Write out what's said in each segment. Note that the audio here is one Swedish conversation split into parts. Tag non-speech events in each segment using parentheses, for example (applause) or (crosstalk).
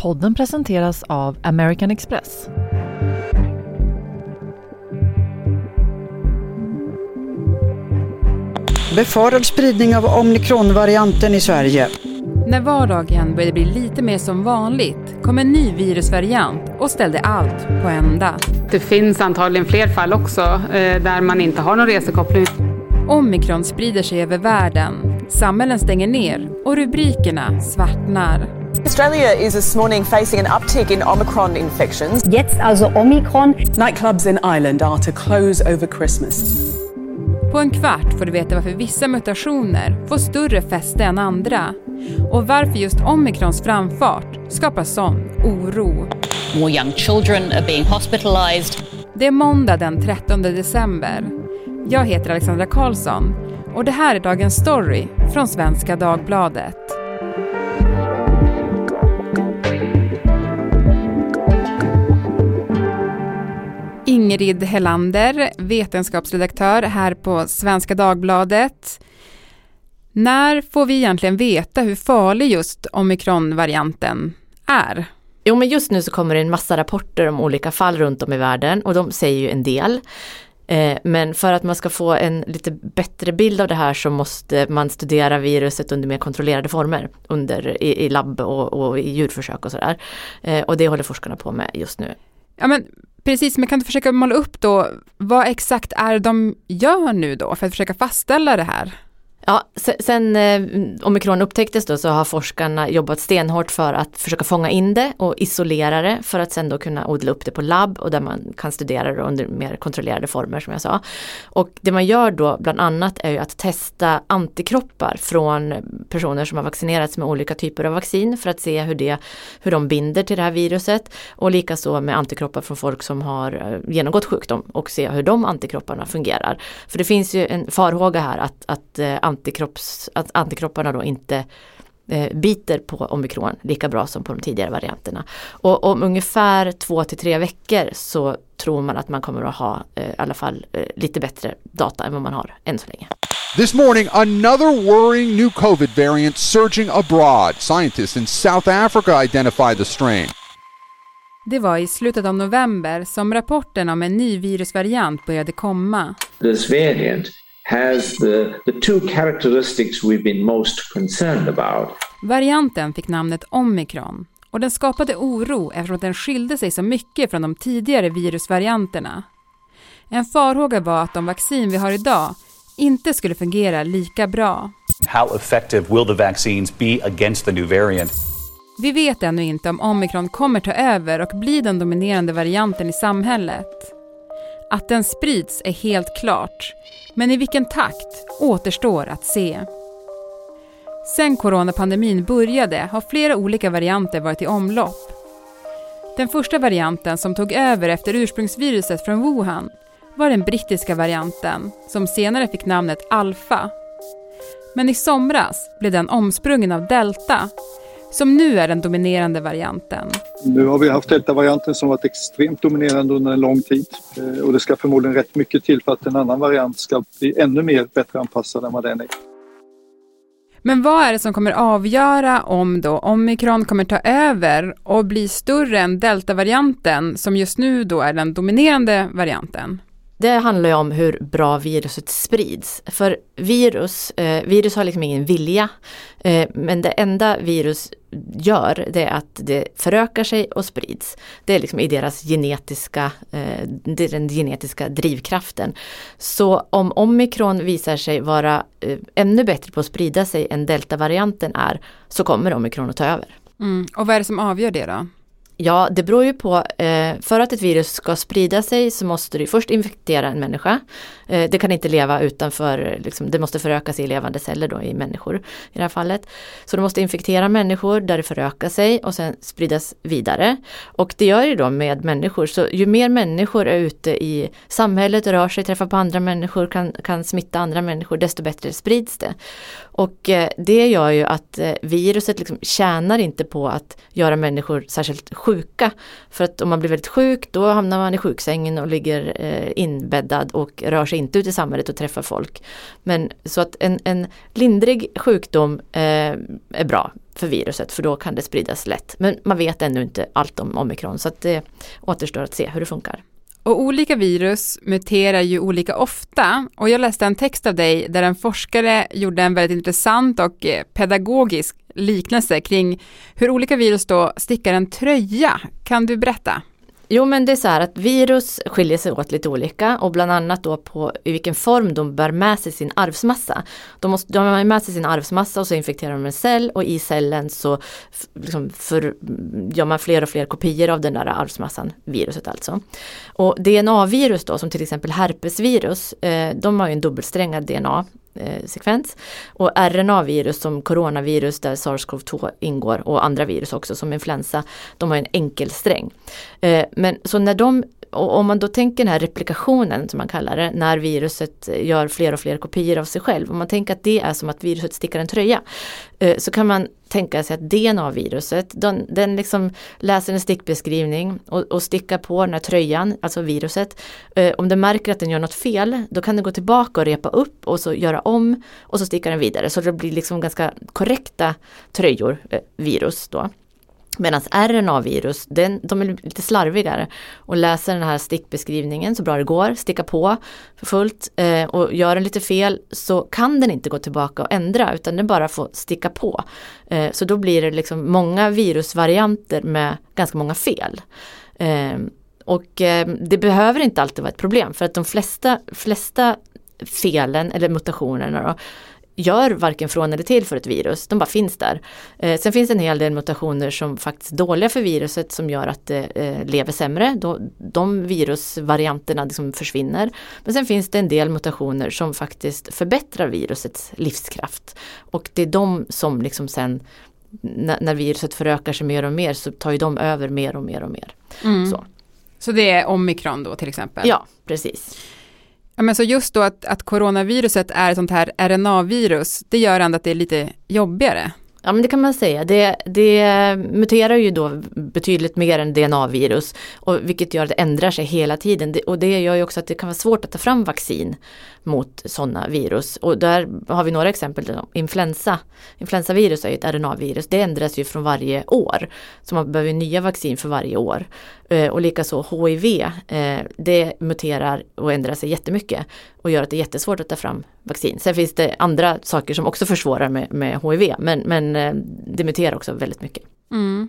Podden presenteras av American Express. Befarad spridning av omikronvarianten i Sverige. När vardagen började bli lite mer som vanligt kom en ny virusvariant och ställde allt på ända. Det finns antagligen fler fall också eh, där man inte har någon resekoppling. Omikron sprider sig över världen, samhällen stänger ner och rubrikerna svartnar. Australia is this morning facing an uptick in Omicron infections. Jetzt also Omikron. Nightclubs in Ireland are to close over Christmas. På en kvart får du veta varför vissa mutationer får större fäste än andra och varför just omikrons framfart skapar sån oro. More young children are being hospitalized. Det är måndag den 13 december. Jag heter Alexandra Karlsson och det här är dagens story från Svenska Dagbladet. Ingrid Hellander, vetenskapsredaktör här på Svenska Dagbladet. När får vi egentligen veta hur farlig just omikronvarianten är? Jo, men just nu så kommer det en massa rapporter om olika fall runt om i världen och de säger ju en del. Eh, men för att man ska få en lite bättre bild av det här så måste man studera viruset under mer kontrollerade former under, i, i labb och, och i djurförsök och sådär. Eh, och det håller forskarna på med just nu. Ja, men precis, men kan du försöka måla upp då vad exakt är de gör nu då för att försöka fastställa det här? Ja, sen eh, omikron upptäcktes då så har forskarna jobbat stenhårt för att försöka fånga in det och isolera det för att sen då kunna odla upp det på labb och där man kan studera det under mer kontrollerade former som jag sa. Och det man gör då bland annat är ju att testa antikroppar från personer som har vaccinerats med olika typer av vaccin för att se hur, det, hur de binder till det här viruset och likaså med antikroppar från folk som har eh, genomgått sjukdom och se hur de antikropparna fungerar. För det finns ju en farhåga här att, att eh, antikropps, att antikropparna då inte eh, biter på omikron lika bra som på de tidigare varianterna. Och om ungefär två till tre veckor så tror man att man kommer att ha eh, i alla fall eh, lite bättre data än vad man har än så länge. This morning, another worrying new COVID variant surging abroad. Scientists in South Africa identified the strain. Det var i slutet av november som rapporten om en ny virusvariant började komma. This variant has the, the two characteristics we've been most concerned about. Varianten fick namnet omikron och den skapade oro eftersom den skilde sig så mycket från de tidigare virusvarianterna. En farhåga var att de vaccin vi har idag inte skulle fungera lika bra. How effective will the vaccines be against the new variant? Vi vet ännu inte om omikron kommer ta över och bli den dominerande varianten i samhället. Att den sprids är helt klart, men i vilken takt återstår att se. Sen coronapandemin började har flera olika varianter varit i omlopp. Den första varianten som tog över efter ursprungsviruset från Wuhan var den brittiska varianten som senare fick namnet alfa. Men i somras blev den omsprungen av delta som nu är den dominerande varianten. Nu har vi haft delta-varianten som varit extremt dominerande under en lång tid eh, och det ska förmodligen rätt mycket till för att en annan variant ska bli ännu mer bättre anpassad än vad den är. Men vad är det som kommer avgöra om då omikron kommer ta över och bli större än delta-varianten som just nu då är den dominerande varianten? Det handlar ju om hur bra viruset sprids. För virus, eh, virus har liksom ingen vilja. Eh, men det enda virus gör det är att det förökar sig och sprids. Det är liksom i deras genetiska, eh, den genetiska drivkraften. Så om omikron visar sig vara eh, ännu bättre på att sprida sig än deltavarianten är så kommer omikron att ta över. Mm. Och vad är det som avgör det då? Ja, det beror ju på. Eh, för att ett virus ska sprida sig så måste det först infektera en människa. Eh, det kan inte leva utanför, liksom, det måste föröka sig i levande celler då i människor i det här fallet. Så du måste infektera människor där det förökar sig och sen spridas vidare. Och det gör det då med människor. Så ju mer människor är ute i samhället, rör sig, träffar på andra människor, kan, kan smitta andra människor, desto bättre sprids det. Och eh, det gör ju att eh, viruset liksom tjänar inte på att göra människor särskilt sjuka sjuka. För att om man blir väldigt sjuk då hamnar man i sjuksängen och ligger eh, inbäddad och rör sig inte ut i samhället och träffar folk. Men så att en, en lindrig sjukdom eh, är bra för viruset för då kan det spridas lätt. Men man vet ännu inte allt om omikron så att det återstår att se hur det funkar. Och olika virus muterar ju olika ofta och jag läste en text av dig där en forskare gjorde en väldigt intressant och eh, pedagogisk liknelse kring hur olika virus då stickar en tröja. Kan du berätta? Jo men det är så här att virus skiljer sig åt lite olika och bland annat då på i vilken form de bär med sig sin arvsmassa. De, måste, de har med sig sin arvsmassa och så infekterar de en cell och i cellen så liksom för, gör man fler och fler kopior av den där arvsmassan, viruset alltså. Och DNA-virus då som till exempel herpesvirus, eh, de har ju en dubbelsträngad DNA eh, sekvens. Och RNA-virus som coronavirus där SARS-CoV-2 ingår och andra virus också som influensa, de har en enkelsträng. Eh, men så när de och om man då tänker den här replikationen som man kallar det, när viruset gör fler och fler kopior av sig själv. Om man tänker att det är som att viruset stickar en tröja. Eh, så kan man tänka sig att DNA-viruset, den, den liksom läser en stickbeskrivning och, och stickar på den här tröjan, alltså viruset. Eh, om den märker att den gör något fel, då kan den gå tillbaka och repa upp och så göra om och så stickar den vidare. Så det blir liksom ganska korrekta tröjor, eh, virus då. Medan RNA-virus, den, de är lite slarvigare och läser den här stickbeskrivningen så bra det går, stickar på för fullt eh, och gör den lite fel så kan den inte gå tillbaka och ändra utan den bara får sticka på. Eh, så då blir det liksom många virusvarianter med ganska många fel. Eh, och eh, det behöver inte alltid vara ett problem för att de flesta, flesta felen eller mutationerna då, gör varken från eller till för ett virus, de bara finns där. Eh, sen finns det en hel del mutationer som faktiskt är dåliga för viruset som gör att det eh, lever sämre. Då, de virusvarianterna liksom försvinner. Men sen finns det en del mutationer som faktiskt förbättrar virusets livskraft. Och det är de som liksom sen när, viruset förökar sig mer och mer så tar ju de över mer och mer och mer. Mm. Så. så det är omikron då till exempel? Ja, precis. Ja, men så just då att, att coronaviruset är ett sånt här RNA-virus, det gör ändå att det är lite jobbigare. Ja men det kan man säga. Det, det muterar ju då betydligt mer än DNA-virus. Och vilket gör att det ändrar sig hela tiden. Det, och det gör ju också att det kan vara svårt att ta fram vaccin mot sådana virus. Och där har vi några exempel. Influensa. Influensavirus är ju ett RNA-virus. Det ändras ju från varje år. Så man behöver nya vaccin för varje år. Eh, och likaså HIV. Eh, det muterar och ändrar sig jättemycket. Och gör att det är jättesvårt att ta fram vaccin. Sen finns det andra saker som också försvårar med, med HIV. Men, men eh, det muterar också väldigt mycket. Mm.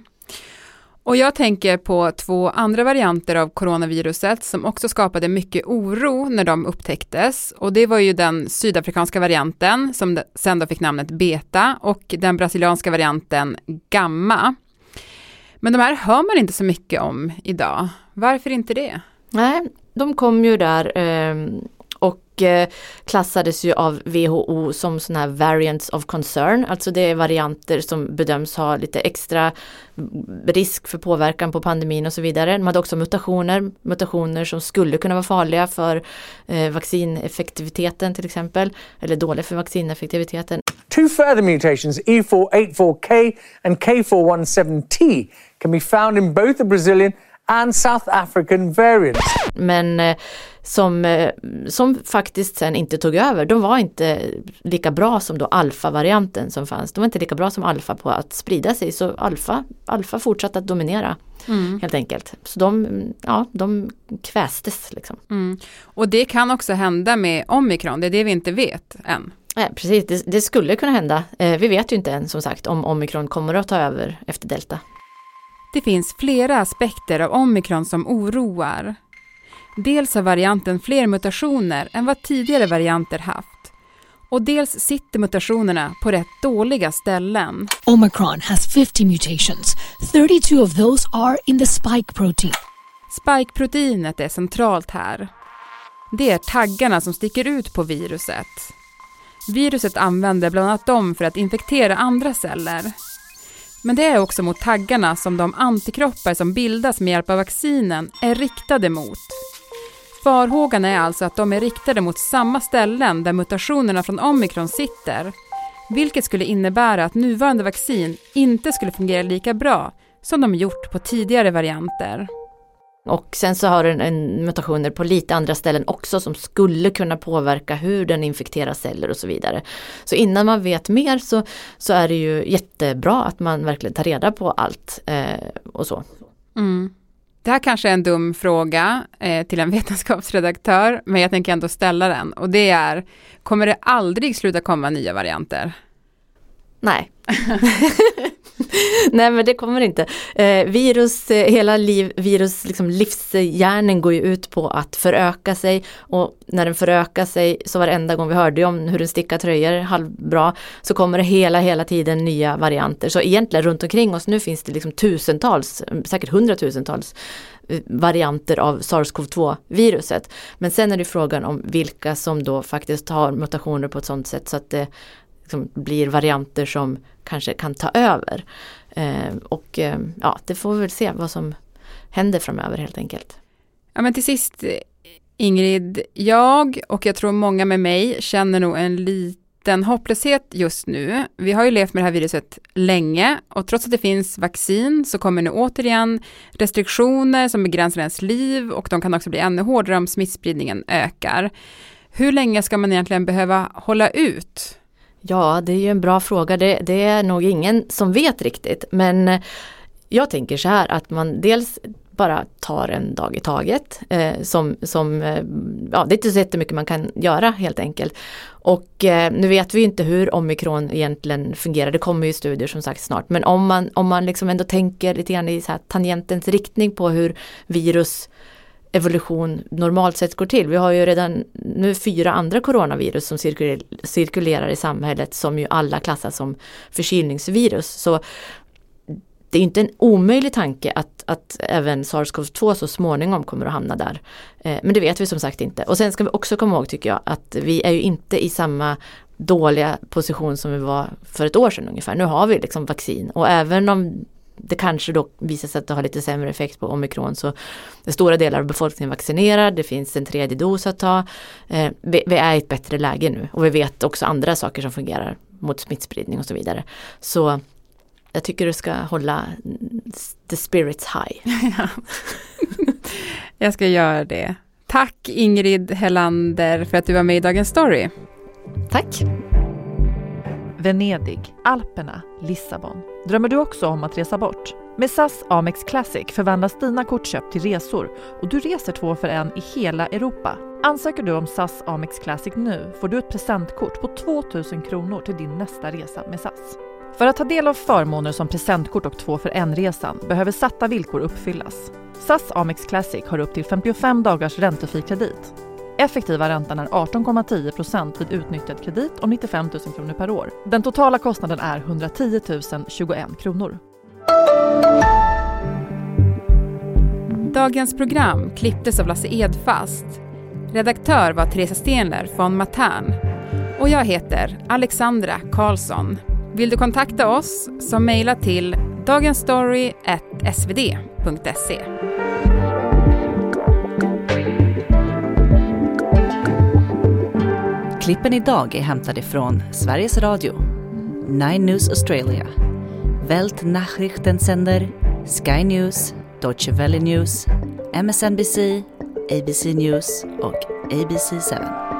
Och jag tänker på två andra varianter av coronaviruset som också skapade mycket oro när de upptäcktes. Och det var ju den sydafrikanska varianten som sen då fick namnet beta och den brasilianska varianten gamma. Men de här hör man inte så mycket om idag. Varför inte det? Nej, de kom ju där eh, Eh, klassades ju av WHO som sådana här variants of concern, alltså det är varianter som bedöms ha lite extra risk för påverkan på pandemin och så vidare. De hade också mutationer, mutationer som skulle kunna vara farliga för eh, vaccineffektiviteten till exempel, eller dåliga för vaccineffektiviteten. Two further mutations, E484K and K417T, can be found in both the Brazilian and South African variants. Men eh, som, eh, som faktiskt sen inte tog över, de var inte lika bra som då alfa-varianten som fanns. De var inte lika bra som alfa på att sprida sig så alfa, alfa fortsatte att dominera. Mm. Helt enkelt. Så de, ja, de kvästes. Liksom. Mm. Och det kan också hända med omikron, det är det vi inte vet än. Nej, precis, det, det skulle kunna hända. Eh, vi vet ju inte än som sagt om omikron kommer att ta över efter delta. Det finns flera aspekter av omikron som oroar. Dels har varianten fler mutationer än vad tidigare varianter haft. Och dels sitter mutationerna på rätt dåliga ställen. Omicron has 50 mutations. 32 of those are in the spike protein. Spike-proteinet är centralt här. Det är taggarna som sticker ut på viruset. Viruset använder bland annat dem för att infektera andra celler. Men det är också mot taggarna som de antikroppar som bildas med hjälp av vaccinen är riktade mot. Farhågan är alltså att de är riktade mot samma ställen där mutationerna från omikron sitter, vilket skulle innebära att nuvarande vaccin inte skulle fungera lika bra som de gjort på tidigare varianter. Och sen så har den en mutationer på lite andra ställen också som skulle kunna påverka hur den infekterar celler och så vidare. Så innan man vet mer så, så är det ju jättebra att man verkligen tar reda på allt eh, och så. Mm. Det här kanske är en dum fråga eh, till en (laughs) vetenskapsredaktör, men jag tänker ändå ställa den. Och det är, kommer det aldrig sluta komma nya varianter? Nej. (laughs) (laughs) Nej men det kommer inte. Eh, virus, eh, hela liv, virus liksom livsgärning går ju ut på att föröka sig och när den förökar sig så varenda gång vi hörde om hur den stickar tröjor halvbra så kommer det hela, hela tiden nya varianter. Så egentligen runt omkring oss nu finns det liksom tusentals, säkert hundratusentals eh, varianter av SARS-CoV-2 viruset. Men sen är det frågan om vilka som då faktiskt har mutationer på ett sådant sätt så att det liksom blir varianter som kanske kan ta över. Eh, och eh, ja, det får vi väl se vad som händer framöver helt enkelt. Ja men till sist Ingrid, jag och jag tror många med mig känner nog en liten hopplöshet just nu. Vi har ju levt med det här viruset länge och trots att det finns vaccin så kommer nu återigen restriktioner som begränsar ens liv och de kan också bli ännu hårdare om smittspridningen ökar. Hur länge ska man egentligen behöva hålla ut? Ja, det är ju en bra fråga. Det, det är nog ingen som vet riktigt. Men eh, jag tänker så här att man dels bara tar en dag i taget. Eh, som, som, eh, ja, det är inte så jättemycket man kan göra helt enkelt. Och eh, nu vet vi inte hur omikron egentligen fungerar, det kommer ju studier som sagt snart. Men om man, om man liksom ändå tänker lite grann i så här tangentens riktning på hur virus evolution normalt sett går till. Vi har ju redan nu fyra andra coronavirus som cirkulerar i samhället som ju alla klassas som förkylningsvirus. Så det är inte en omöjlig tanke att, att även SARS-CoV-2 så småningom kommer att hamna där. Eh, men det vet vi som sagt inte. Och sen ska vi också komma ihåg tycker jag att vi är ju inte i samma dåliga position som vi var för ett år sedan ungefär. Nu har vi liksom vaccin och även om det kanske då visar sig att det har lite sämre effekt på omikron så stora delar av befolkningen vaccinerad, det finns en tredje dos att ta. Eh, vi, vi, är i ett bättre läge nu och vi vet också andra saker som fungerar mot smittspridning och så vidare. Så jag tycker du ska hålla the spirits high. (laughs) jag ska göra det. Tack Ingrid Hellander för att du var med i Dagens Story. Tack. Venedig, Alperna, Lissabon. Drömmer du också om att resa bort? Med SAS Amex Classic förvandlas dina kortköp till resor och du reser två för en i hela Europa. Ansöker du om SAS Amex Classic nu får du ett presentkort på 2000 kronor till din nästa resa med SAS. För att ta del av förmåner som presentkort och två för en-resan behöver satta villkor uppfyllas. SAS Amex Classic har upp till 55 dagars räntefri kredit. Effektiva räntan är 18,10% vid utnyttjad kredit om 95 000 kronor per år. Den totala kostnaden är 110 021 kronor. Dagens program klipptes av Lasse Edfast. Redaktör var Teresa Stenler von Matern. Och jag heter Alexandra Karlsson. Vill du kontakta oss så mejla till dagensstory.svd.se. Klippen idag är hämtade från Sveriges Radio, Nine News Australia, Welt Nachrichtensender, Sky News, Deutsche Welle News, MSNBC, ABC News och ABC 7.